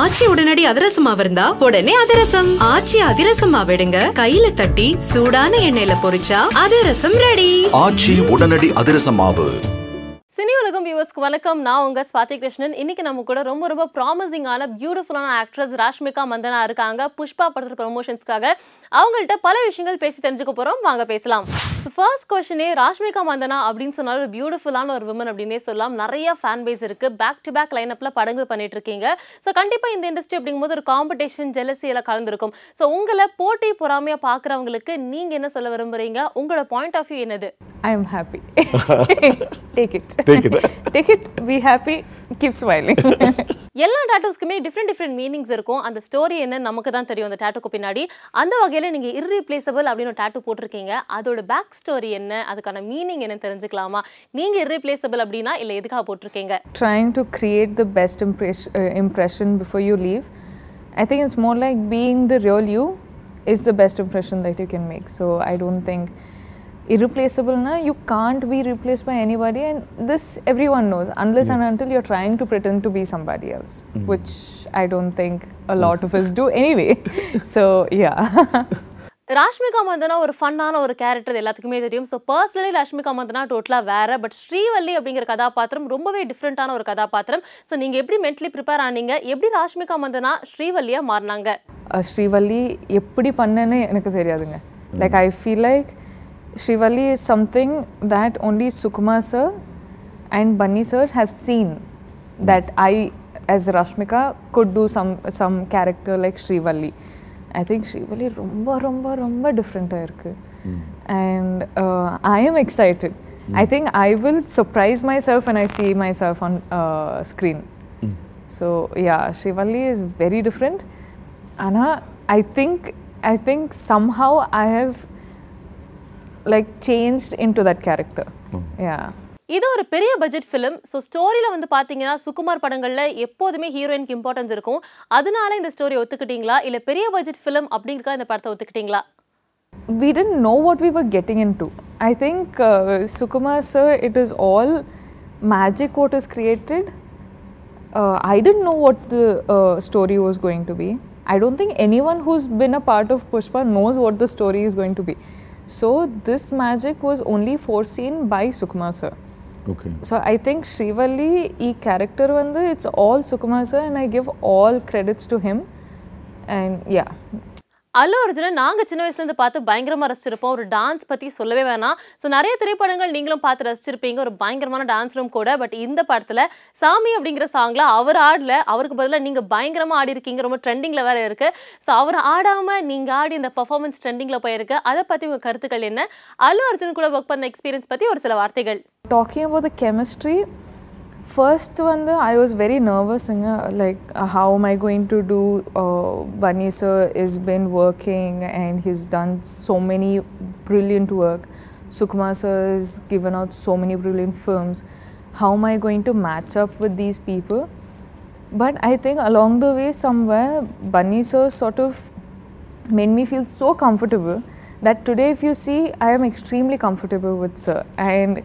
ஆச்சி உடனடி அதிரசமா இருந்தா உடனே அதிரசம். ஆச்சி அதிரசமா விடுங்க கையில தட்டி சூடான எண்ணெயில பொரிச்சா அதிரசம் ரெடி ஆச்சி உடனடி அதிரச மாவு சினி உலகம் வியூவர்ஸ்க்கு வணக்கம். நான் உங்க ஸ்வாதி கிருஷ்ணன். இன்னைக்கு நம்ம கூட ரொம்ப ரொம்ப ப்ராமிசிங்கான பியூட்டிஃபுல்லான ஆக்ட்ரஸ் ராஷ்மிகா மந்தனா இருக்காங்க. புஷ்பா படத்துல ப்ரொமோஷன்ஸ்க்காக அவங்கள்ட்ட பல விஷயங்கள் பேசி தெரிஞ்சுக்க போறோம் வாங்க பேசலாம் ஃபர்ஸ்ட் கொஸ்டினே ராஷ்மிகா மந்தனா அப்படின்னு சொன்னாலும் ஒரு பியூட்டிஃபுல்லான ஒரு விமன் அப்படின்னே சொல்லலாம் நிறைய ஃபேன் பேஸ் இருக்கு பேக் டு பேக் லைனப்ல படங்கள் பண்ணிட்டு இருக்கீங்க ஸோ கண்டிப்பா இந்த இண்டஸ்ட்ரி அப்படிங்கும்போது ஒரு காம்படிஷன் ஜெலசி எல்லாம் கலந்துருக்கும் ஸோ உங்களை போட்டி பொறாமையா பாக்குறவங்களுக்கு நீங்க என்ன சொல்ல விரும்புறீங்க உங்களோட பாயிண்ட் ஆஃப் வியூ என்னது I am happy. Take it. Take it. Take it. Be happy. Keep smiling. எல்லா டாட்டூஸ்க்குமே டிஃப்ரெண்ட் டிஃப்ரெண்ட் மீனிங்ஸ் இருக்கும். அந்த ஸ்டோரி என்ன நமக்கு தான் தெரியும். அந்த டேட்டூக்கு பின்னாடி. அந்த வகையில் நீங்கள் இர்ரீப்ளேசபிள் அப்படின்னு ஒரு டேட்டூ போட்டிருக்கீங்க. அதோட பேக் ஸ்டோரி என்ன? அதுக்கான மீனிங் என்னன்னு தெரிஞ்சுக்கலாமா? நீங்கள் இர்ரீப்ளேசபிள் அப்படின்னா இல்லை எதுக்காக போட்டிருக்கீங்க? Trying to create the best impress impression before you leave I think it's more like being the real you is the best impression that you can make so I don't think think irreplaceable na you can't be replaced by anybody and this everyone knows unless and until you're trying to pretend to be somebody else which i don't think a lot of us do anyway. So yeah. Rashmika Mandanna ஒரு ஃபன்னான ஒரு character எல்லாத்துக்குமே தெரியும். So personally Rashmika Mandhana டோட்டலாக வேற. But Srivalli அப்படிங்கிற கதாபாத்திரம் ரொம்பவே டிஃப்ரெண்ட்டான ஒரு கதாபாத்திரம். ஸோ நீங்கள் எப்படி மென்டலி ப்ரிப்பேர் ஆனீங்க? எப்படி ராஷ்மிகா மந்தனா ஸ்ரீவல்லியாக மாறினாங்க? ஸ்ரீவல்லி எப்படி பண்ணேன்னு எனக்கு தெரியாதுங்க. Like I feel like Srivalli is something that only Sukumar and Bunny sir have seen that I as Rashmika could do some some character like Srivalli. I think Srivalli rumba rumba rumba different mm. and uh, I am excited. Hmm. I think I will surprise myself when I see myself on uh, screen. Hmm. So yeah, Srivalli is very different. Anna, I think I think somehow I have have like changed into that character. Yeah. இது ஒரு பெரிய budget film so ஸ்டோரியில் வந்து பார்த்தீங்கன்னா சுகுமார் படங்களில் எப்போதுமே ஹீரோயினுக்கு importance இருக்கும் அதனால இந்த ஸ்டோரி ஒத்துக்கிட்டீங்களா இல்லை பெரிய பட்ஜெட் ஃபிலிம் அப்படிங்கிறதுக்காக இந்த படத்தை ஒத்துக்கிட்டீங்களா We didn't know what we were getting into. I think uh, Sukumar sir, it is all magic what is created. Uh, I didn't know what the uh, story was going to be. I don't think anyone who's been a part of Pushpa knows what the story is going to be. So this magic was only foreseen by Sukumar sir. Okay. So I think Srivalli, e character vandu, it's all Sukumar sir and I give all credits to him. And yeah, அல்லு அர்ஜுனை நாங்கள் சின்ன வயசுலேருந்து பார்த்து பயங்கரமாக ரசிச்சிருப்போம். ஒரு dance பற்றி சொல்லவே வேணாம். ஸோ நிறைய திரைப்படங்கள் நீங்களும் பார்த்து ரசிச்சிருப்பீங்க. ஒரு பயங்கரமான டான்ஸ் ரூம் கூட. பட் இந்த படத்தில் சாமி அப்படிங்கிற சாங்கில் அவர் ஆடல. அவருக்கு பதிலாக நீங்கள் பயங்கரமாக ஆடி இருக்கீங்க. ரொம்ப ட்ரெண்டிங்கில் வேற இருக்குது ஸோ அவர் ஆடாமல் நீங்கள் ஆடி இந்த பர்ஃபார்மன்ஸ் ட்ரெண்டிங்கில் போயிருக்கு. அதை பற்றி உங்கள் கருத்துக்கள் என்ன? அல்லு அர்ஜுன் கூட ஒர்க் பண்ண எக்ஸ்பீரியன்ஸ் பற்றி ஒரு சில வார்த்தைகள். Talking chemistry first one i was very nervous like how am i going to do? Uh, bunny sir has been working and he's done so many brilliant work. Sukumar sir has given out so many brilliant films. How am i going to match up with these people? But i think along the way somewhere bunny sir sort of made me feel so comfortable that today if you see i am extremely comfortable with sir. And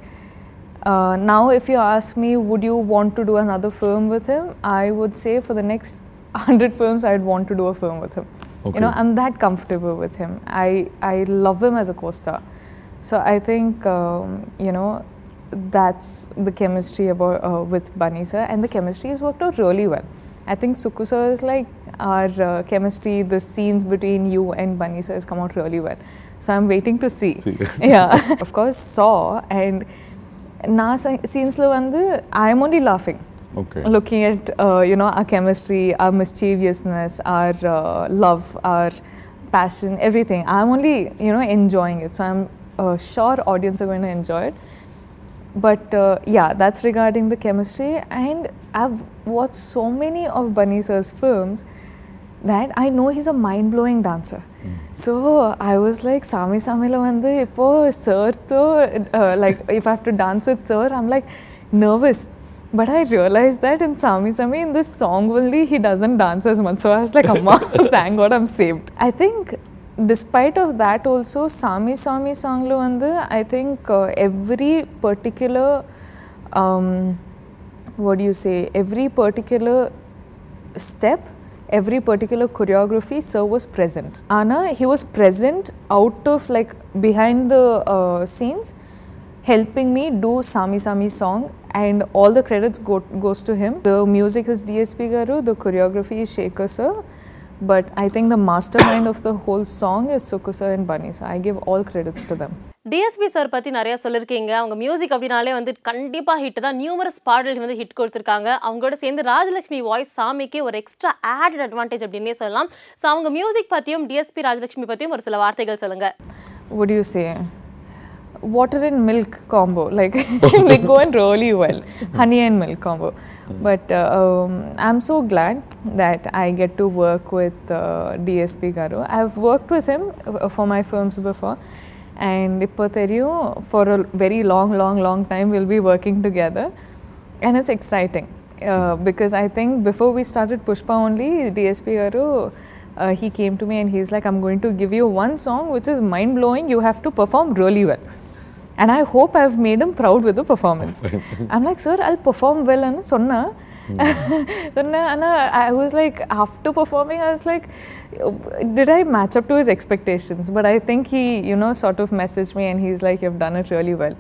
uh, now if you ask me would you want to do another film with him? I would say for the next 100 films i'd want to do a film with him. Okay. you know i'm that comfortable with him. I i love him as a co-star. So i think um, you know that's the chemistry about uh, with bunny sir. And the chemistry has worked out really well. I think suku sir is like our uh, chemistry the scenes between you and bunny sir has come out really well. So i'm waiting to see, See. yeah. Of course saw and நான் சீன்ஸில் வந்து I M only laughing Okay. looking at uh, you know our chemistry our mischievousness our uh, love our passion everything i'm only you know enjoying it so i'm uh, sure audience are going to enjoy it but uh, yeah that's regarding the chemistry and i've watched so many of bunny sir's films that I know he's a mind blowing dancer. So I was like, Sami Samila vandu ipo sir to uh, like if I have to dance with sir, I'm like nervous. But I realized that in Sami Sami in this song only he doesn't dance as much. So I was like, Amma, thank God I'm saved. I think despite of that also Sami Sami song lo vandu I think uh, every particular um, what do you say every particular step every particular choreography, sir was present. Anna, he was present out of like behind the uh, scenes, helping me do Sami Sami song, and all the credits go, goes to him. The music is DSP Garu, the choreography is Sekhar sir, but I think the mastermind of the whole song is Sukku sir and Bunny sir. I give all credits to them. DSP sir பற்றி நிறைய சொல்லிருக்கீங்க. அவங்க music அப்படின்னாலே வந்து கண்டிப்பாக hit தான். Numerous பாடல்கள் வந்து ஹிட் கொடுத்துருக்காங்க. அவங்களோட சேர்ந்து ராஜலட்சுமி வாய்ஸ் சாமிக்கு ஒரு எக்ஸ்ட்ரா ஆடட் அட்வான்டேஜ் அப்படின்னே சொல்லலாம். ஸோ அவங்க மியூசிக் பற்றியும் டிஎஸ்பி ராஜலட்சுமி பற்றியும் ஒரு சில வார்த்தைகள் சொல்லுங்கள் what do you say? Water and milk combo. Like they go in really well. Honey and milk combo. But uh, um, i'm so glad that i get to work with uh, dsp garu. I've worked with him uh, for my films before. and Ipotherio for a very long, long, long time will be working together and it's exciting uh, because I think before we started Pushpa only, DSP Garu, uh, he came to me and he's like, I'm going to give you one song which is mind blowing, you have to perform really well. And I hope I've made him proud with the performance. I'm like, sir, I'll perform well and sonna. and I was like, after performing, I was like, did I match up to his expectations? But I think he, you know, sort of messaged me and he's like, you've done it really well.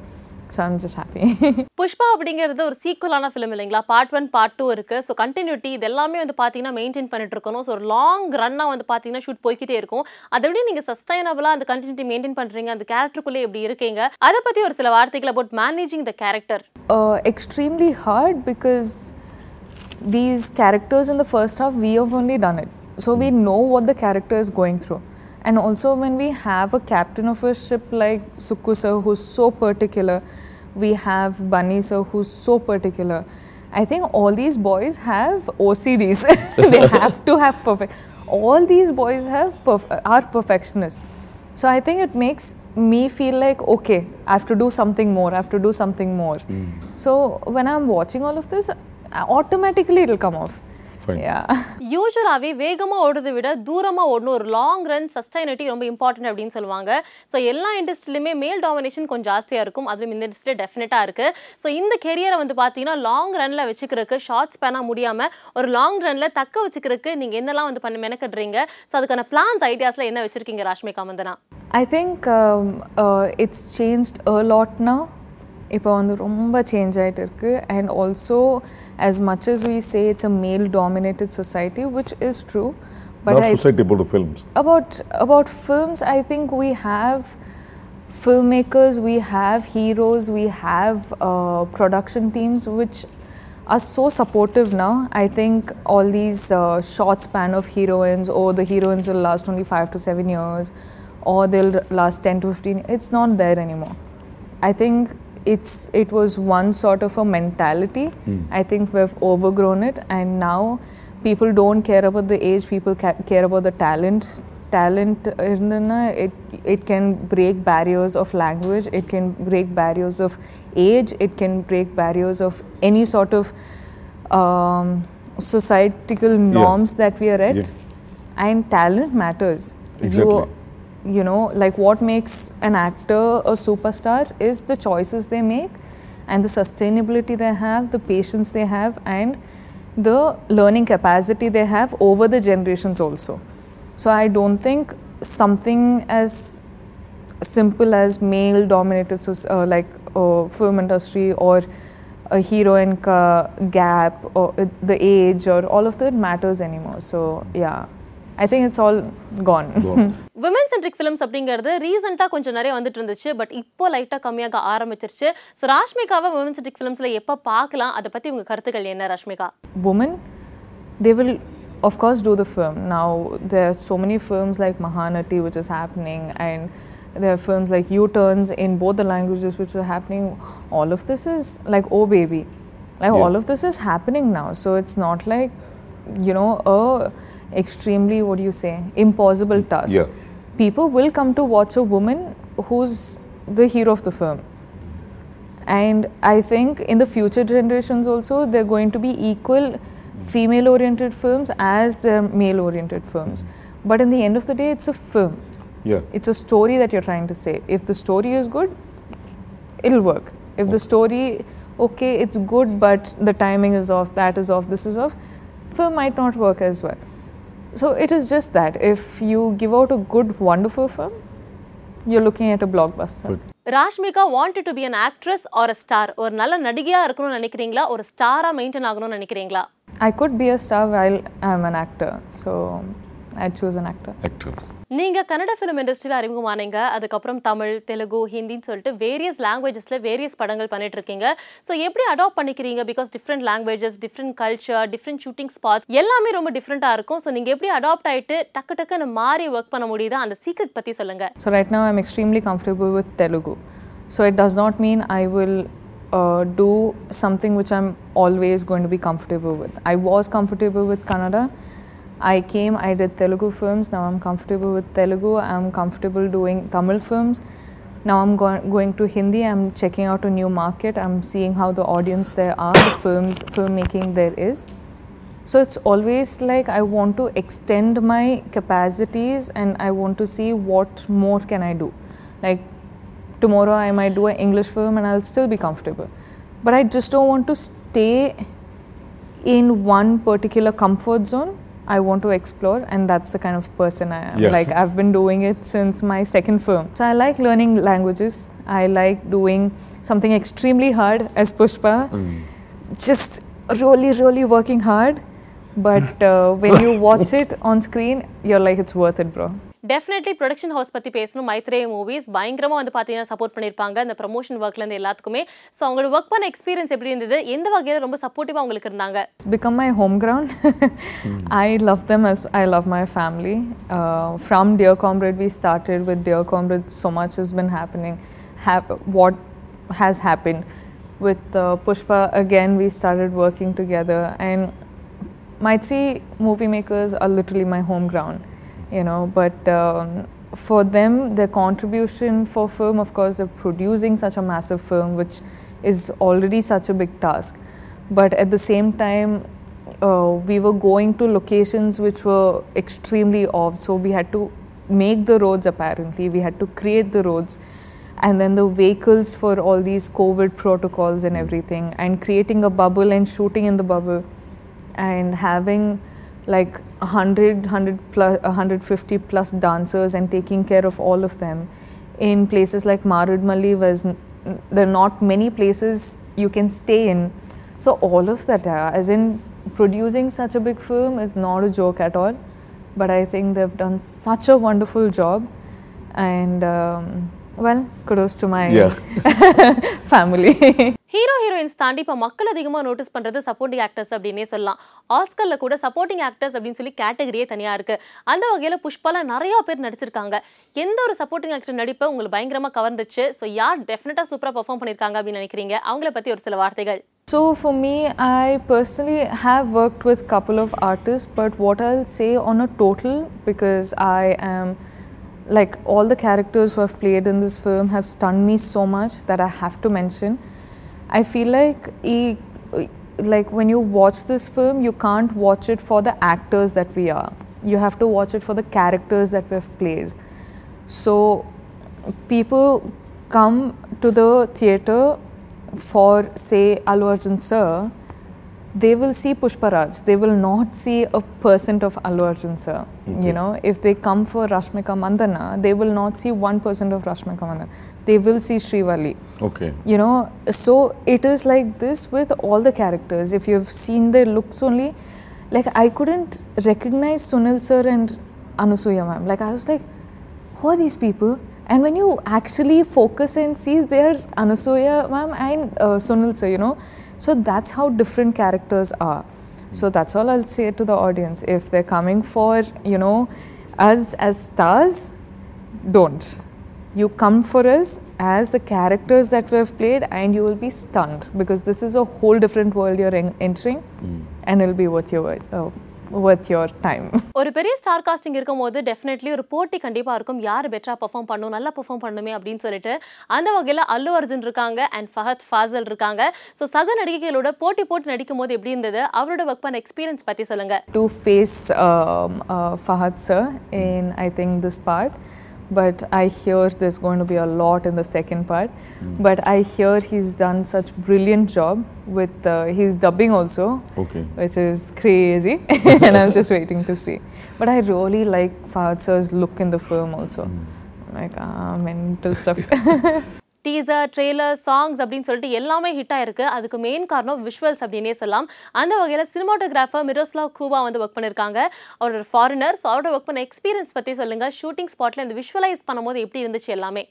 So I'm just happy. Pushpa அப்படிங்கிறது ஒரு சீக்குவலான film இல்லைங்களா? Part one part two இருக்கு. So continuity இது எல்லாமே வந்து பார்த்தீங்கன்னா maintain பண்ணிட்டு இருக்கணும். ஸோ லாங் ரன்னாக வந்து பார்த்தீங்கன்னா ஷூட் போய்க்கிட்டே இருக்கும். அதை விட நீங்கள் சஸ்டைனபிளாக அந்த கண்டினியூட்டி மெயின்டைன் பண்ணுறீங்க அந்த கேரக்டருக்குள்ளே எப்படி இருக்கீங்க? அதை பற்றி ஒரு சில வார்த்தைகள் about managing the character extremely hard because these characters in the first half we have only done it. So we hmm. know what the character is going through. And also when we have a captain of a ship like Sukku sir who's so particular we have Bunny sir who's so particular I think all these boys have OCDs they have to have perfect all these boys have perf- are perfectionists. So I think it makes me feel like okay, I have to do something more. I have to do something more. Hmm. So when I'm watching all of this, automatically it'll come off. Fine. Yeah. யூஸ்வலாகவே வேகமாக ஓடுறதை விட தூரமாக ஓடணும் ஒரு long run சஸ்டைனிட்டி ரொம்ப important அப்படின்னு சொல்லுவாங்க ஸோ எல்லா இண்டஸ்ட்ரியிலுமே மேல் டாமினேஷன் கொஞ்சம் ஜாஸ்தியாக இருக்கும் அதுவும் இந்த இண்டஸ்ட்ரியில் டெஃபினட்டாக இருக்குது ஸோ இந்த கெரியரை வந்து பார்த்தீங்கன்னா லாங் ரனில் வச்சுக்கிறதுக்கு ஷார்ட்ஸ் பேனாக முடியாமல் ஒரு லாங் ரனில் தக்க வச்சுக்கிறதுக்கு நீங்கள் என்னெல்லாம் வந்து பண்ணி மெனக்கட்டுறீங்க ஸோ அதுக்கான பிளான்ஸ் ஐடியாஸில் என்ன வச்சிருக்கீங்க Rashmika Mandhana I think um, uh, it's changed a lot now. இப்போ வந்து ரொம்ப சேஞ்ச் ஆகிட்டு இருக்கு and also as much as we say it's a male dominated society which is true but Not I society, about the films. about about films i think we have filmmakers we have heroes we have uh, production teams which are so supportive now i think all these uh, short span of heroines or the heroines will last only 5 to 7 years or they'll last 10 to 15 it's not there anymore i think it's it was one sort of a mentality. I think we've overgrown it and now people don't care about the age people ca- care about the talent. Talent it it can break barriers of language it can break barriers of age it can break barriers of any sort of um, societal norms that we are at. Yeah. and talent matters. Exactly. you you know like what makes an actor a superstar is the choices they make and the sustainability they have the patience they have and the learning capacity they have over the generations also. So i don't think something as simple as male dominated uh, like uh, film industry or a heroine ka gap or uh, the age or all of that matters anymore. So yeah. I think it's all gone women centric films அப்படிங்கிறது ரீசெண்டாக கொஞ்சம் நிறைய வந்துட்டு இருந்துச்சு but இப்போ லைட்டாக கம்மியாக ஆரம்பிச்சிருச்சு ஸோ ராஷ்மிகாவை விமன் சென்ட்ரிக் ஃபிலிம்ஸில் எப்போ பார்க்கலாம் அதை பற்றி உங்கள் கருத்துக்கள் என்ன Rashmika women, they will of course do the film. Now there are so many films like Mahanati which is happening and there are films like U-turns in both the languages which are happening. All of this is like oh baby. Like Yeah. all of this is happening now. So it's not like you know a extremely what do you say impossible task. Yeah. People will come to watch a woman who's the hero of the film. And I think in the future generations also, they're going to be equal female oriented films as the male oriented films. But in the end of the day, it's a film. Yeah. It's a story that you're trying to say. If the story is good, it'll work. If the story, okay, it's good, but the timing is off, that is off, this is off, film might not work as well. so it is just that if you give out a good, wonderful film, you're looking at a blockbuster. Rashmika wanted to be an actress R a star ஒரு நல்ல நடிகையா இருக்கணும்னு நினைக்கிறீங்களா ஒரு ஸ்டாரா maintain ஆகணும்னு நினைக்கிறீங்களா I could be a star while I'm an actor, so I'd choose an actor. Actor நீங்க Kannada film இண்டஸ்ட்ரியில் அறிமுகமானீங்க அதுக்கப்புறம் தமிழ் தெலுங்கு ஹிந்தின்னு சொல்லிட்டு வேரியஸ் லாங்குவேஜஸ்ல வேரியஸ் படங்கள் பண்ணிட்டு இருக்கீங்க. ஸோ எப்படி அடாப்ட் பண்ணிக்கிறீங்க? Because different languages different culture different shooting spots எல்லாமே ரொம்ப டிஃப்ரெண்ட்டாக இருக்கும். ஸோ நீங்க எப்படி அடாப்ட் ஆயிட்டு டக்கு டக்குன்னு மாறி ஒர்க் பண்ண முடியுதா? அந்த சீக்ரெட் பத்தி சொல்லுங்க. So right now I'm extremely comfortable with Telugu so it does not mean I will uh, do something which I'm always going to be comfortable with. I was comfortable with Kannada. I came, I did Telugu films. Now I'm comfortable with Telugu. I'm comfortable doing Tamil films. Now I'm go- going to Hindi. I'm checking out a new market. I'm seeing how the audience there are, the films, filmmaking there is. So it's always like I want to extend my capacities and I want to see what more can I do. Like tomorrow I might do an English film and I'll still be comfortable. But I just don't want to stay in one particular comfort zone. I want to explore and that's the kind of person I am. Yeah. Like I've been doing it since my second film. So I like learning languages. I like doing something extremely hard as Pushpa just really, really working hard. But uh, when you watch it on screen, you're like, it's worth it, bro. Definitely production house பத்தி பேசணும் Maitre movies பயங்கரமா வந்து பாத்தீங்கன்னா support பண்ணிருப்பாங்க இந்த promotion ஒர்க்ல இருந்து எல்லாத்துக்குமே ஸோ அவங்களோட ஒர்க் பண்ண எக்ஸ்பீரியன்ஸ் எப்படி இருந்தது எந்த வகையில ரொம்ப சப்போர்ட்டிவா உங்களுக்கு இருந்தாங்க It's become my home ground. I love them as I love my family. Uh, from Dear Comrade, we started with Dear Comrade. So much has been happening. Hap- what has happened with uh, Pushpa? Again, we started working together, and my three movie makers are literally my home ground. You know, but um, for them, their contribution for film, of course, they're producing such a massive film, which is already such a big task. But at the same time, uh, we were going to locations which were extremely off. So we had to make the roads apparently, we had to create the roads. And then the vehicles for all these COVID protocols and everything, and creating a bubble and shooting in the bubble, and having like 100, 100 plus, 150 plus dancers and taking care of all of them in places like Maredumilli, where there are not many places you can stay in. So all of that, uh, as in producing such a big film, is not a joke at all. But I think they've done such a wonderful job, and um, well, kudos to my Yeah. family. Hero heroines தாண்டி இப்போ மக்கள் அதிகமாக notice பண்ணுறது supporting actors அப்படின்னே சொல்லலாம். ஆஸ்கரில் கூட supporting actors அப்படின்னு சொல்லி கேட்டகரியே தனியாக இருக்கு. அந்த வகையில் புஷ்பால நிறையா பேர் நடிச்சிருக்காங்க. எந்த ஒரு சப்போர்ட்டிங் ஆக்டர் நடிப்பை உங்களுக்கு பயங்கரமாக கவர்ந்துச்சு? ஸோ யார் டெஃபினட்டாக சூப்பராக பெர்ஃபார்ம் பண்ணியிருக்காங்க அப்படின்னு நினைக்கிறீங்க? அவங்கள பற்றி ஒரு சில வார்த்தைகள். So for me, I personally have worked with couple of artists, but what I'll say on a total, because I am like all the characters who have played in this film have stunned me so much that I have to mention. I feel like like when you watch this film, you can't watch it for the actors that we are. You have to watch it for the characters that we have played. So people come to the theatre for say Allu Arjun sir, they will see Pushparaj. They will not see a percent of Allu Arjun sir. You know, if they come for Rashmika Mandanna, they will not see one percent of Rashmika Mandanna. They will see Srivalli. Okay. You know, so it is like this with all the characters. If you've seen their looks only, like I couldn't recognize Sunil sir and Anusuya ma'am. Like I was like, who are these people? And when you actually focus and see, they're Anusuya ma'am and uh, Sunil sir. You know, so that's how different characters are. So that's all I'll say to the audience. If they're coming for you know us as stars, don't. You come for us as the characters that we have played, and you will be stunned because this is a whole different world you're en- entering, and it'll be worth your uh, worth your time. ஒரு பெரிய star costing இருக்கும்போது definitely ஒரு போட்டி கண்டிப்பா இருக்கும் யார் பெட்டரா perform பண்ணும் நல்லா பெர்ஃபார்ம் பண்ணுமே அப்படின்னு சொல்லிட்டு அந்த வகையில அல்லு அர்ஜுன் இருக்காங்க அண்ட் ஃபஹத் ஃபாசல் இருக்காங்க ஸோ சக நடிகைகளோட போட்டி போட்டு நடிக்கும் போது எப்படி இருந்தது அவரோட ஒர்க் பண்ண எக்ஸ்பீரியன்ஸ் பத்தி சொல்லுங்க to face um, uh, Fahad sir in I think this part. But I hear there's going to be a lot in the second part. But I hear he's done such brilliant job with uh, his dubbing also, Okay. which is crazy, and I'm just waiting to see. But I really like Fahad sir's look in the film also, like ah, mental stuff. Teaser trailer songs அப்படின்னு சொல்லிட்டு எல்லாமே hit ஆயிருக்கு அதுக்கு main காரணம் visuals அப்படின்னே சொல்லலாம் அந்த வகையில் சினிமாட்டோகிராஃபர் மிரோஸ்லாவ் கூபா வந்து ஒர்க் பண்ணியிருக்காங்க அவரோட ஃபாரினர் ஸோ அவரோட ஒர்க் பண்ண எக்ஸ்பீரியன்ஸ் பற்றி சொல்லுங்கள் ஷூட்டிங் ஸ்பாட்டில் இந்த விஷுவலைஸ் பண்ணும்போது எப்படி இருந்துச்சு எல்லாமே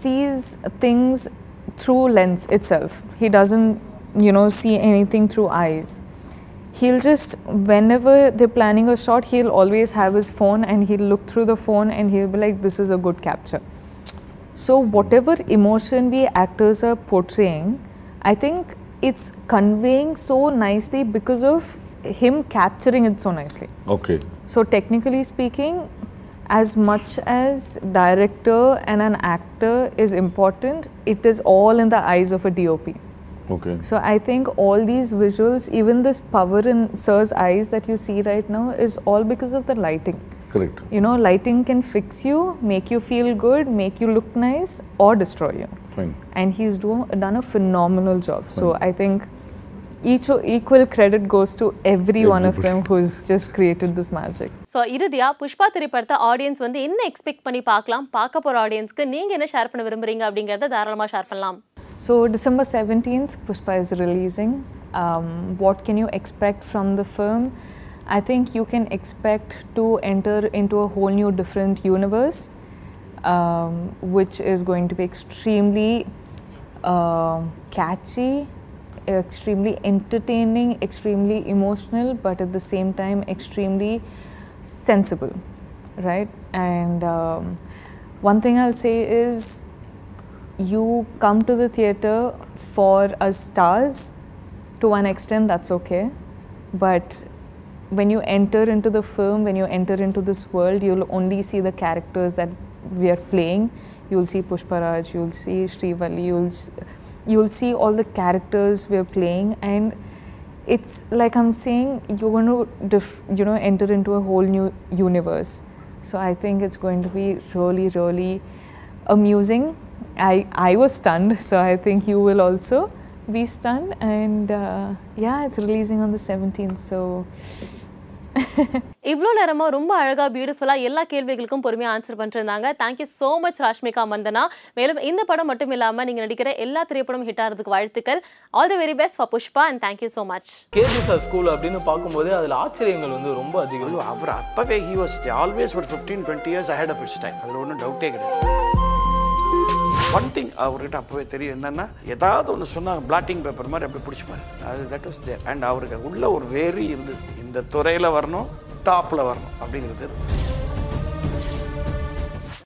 sees things through lens itself he doesn't you know see anything through eyes he'll just whenever they're planning a shot he'll always have his phone and he'll look through the phone and he'll be like this is a good capture So, whatever emotion we actors are portraying, I think it's conveying so nicely because of him capturing it so nicely. Okay. So technically speaking, as much as director and an actor is important, it is all in the eyes of a DOP. Okay. So I think all these visuals, even this power in Sir's eyes that you see right now, is all because of the lighting. Correct. You know, lighting can fix you, make you feel good, make you look nice, or destroy you. Fine. And he's do, done a phenomenal job. So I think each equal credit goes to every one of them who's just created this magic. So இறுதியாக புஷ்பா திரைப்படத்தை audience வந்து என்ன expect பண்ணி பார்க்கலாம் பார்க்க போகிற ஆடியன்ஸ்க்கு நீங்கள் என்ன ஷேர் பண்ண விரும்புறீங்க அப்படிங்கிறத தாராளமாக ஷேர் பண்ணலாம் So December 17th, Pushpa is releasing. Um, what can you expect from the film? I think you can expect to enter into a whole new different universe, um, which is going to be extremely um catchy, extremely entertaining, extremely emotional, but at the same time extremely sensible, right? And um, one thing I'll say is you come to the theater for us stars to one extent that's okay but when you enter into the film when you enter into this world you'll only see the characters that we are playing you'll see pushparaj you'll see srivalli you'll you'll see all the characters we're playing and it's like i'm saying you're going to you know enter into a whole new universe so i think it's going to be really really amusing. I, I was stunned, so I think you will also be stunned. And uh, yeah, it's releasing on the 17th. So இவ்வளோ நேரமா ரொம்ப அழகா பியூட்டிஃபுல்லா எல்லா கேள்விகளுக்கும் பொறுமையா answer பண்ணிருந்தாங்க thank you so much Rashmika Mandanna. மேலும் இந்த படம் மட்டும் இல்லாம நீங்க நடிக்கிற எல்லா திரைப்படம் ஹிட் ஆகிறதுக்கு வாழ்த்துக்கள். All the very best for Pushpa and thank you so much KG sir school அப்படின்னு பார்க்கும்போது அதில் ஆச்சரியங்கள் வந்து ரொம்ப அதிகம். அவர் அப்பவே ஹி வாஸ் ஆல்வேஸ் ஒரு fifteen twenty years ahead of its time அதில் ஒன்றும் டவுட்டே கிடையாது. ஒன் திங் அவர்கிட்ட அப்போவே தெரியும் என்னன்னா ஏதாவது ஒன்று சொன்னாங்க பிளாட்டிங் பேப்பர் மாதிரி அப்படி பிடிச்சிப்பாரு அது தட் வாஸ் தேர் அண்ட் அவருக்கு உள்ள ஒரு வேரி இருந்தது. இந்த துறையில் வரணும் டாப்பில் வரணும் அப்படிங்கிறது. இருந்தது.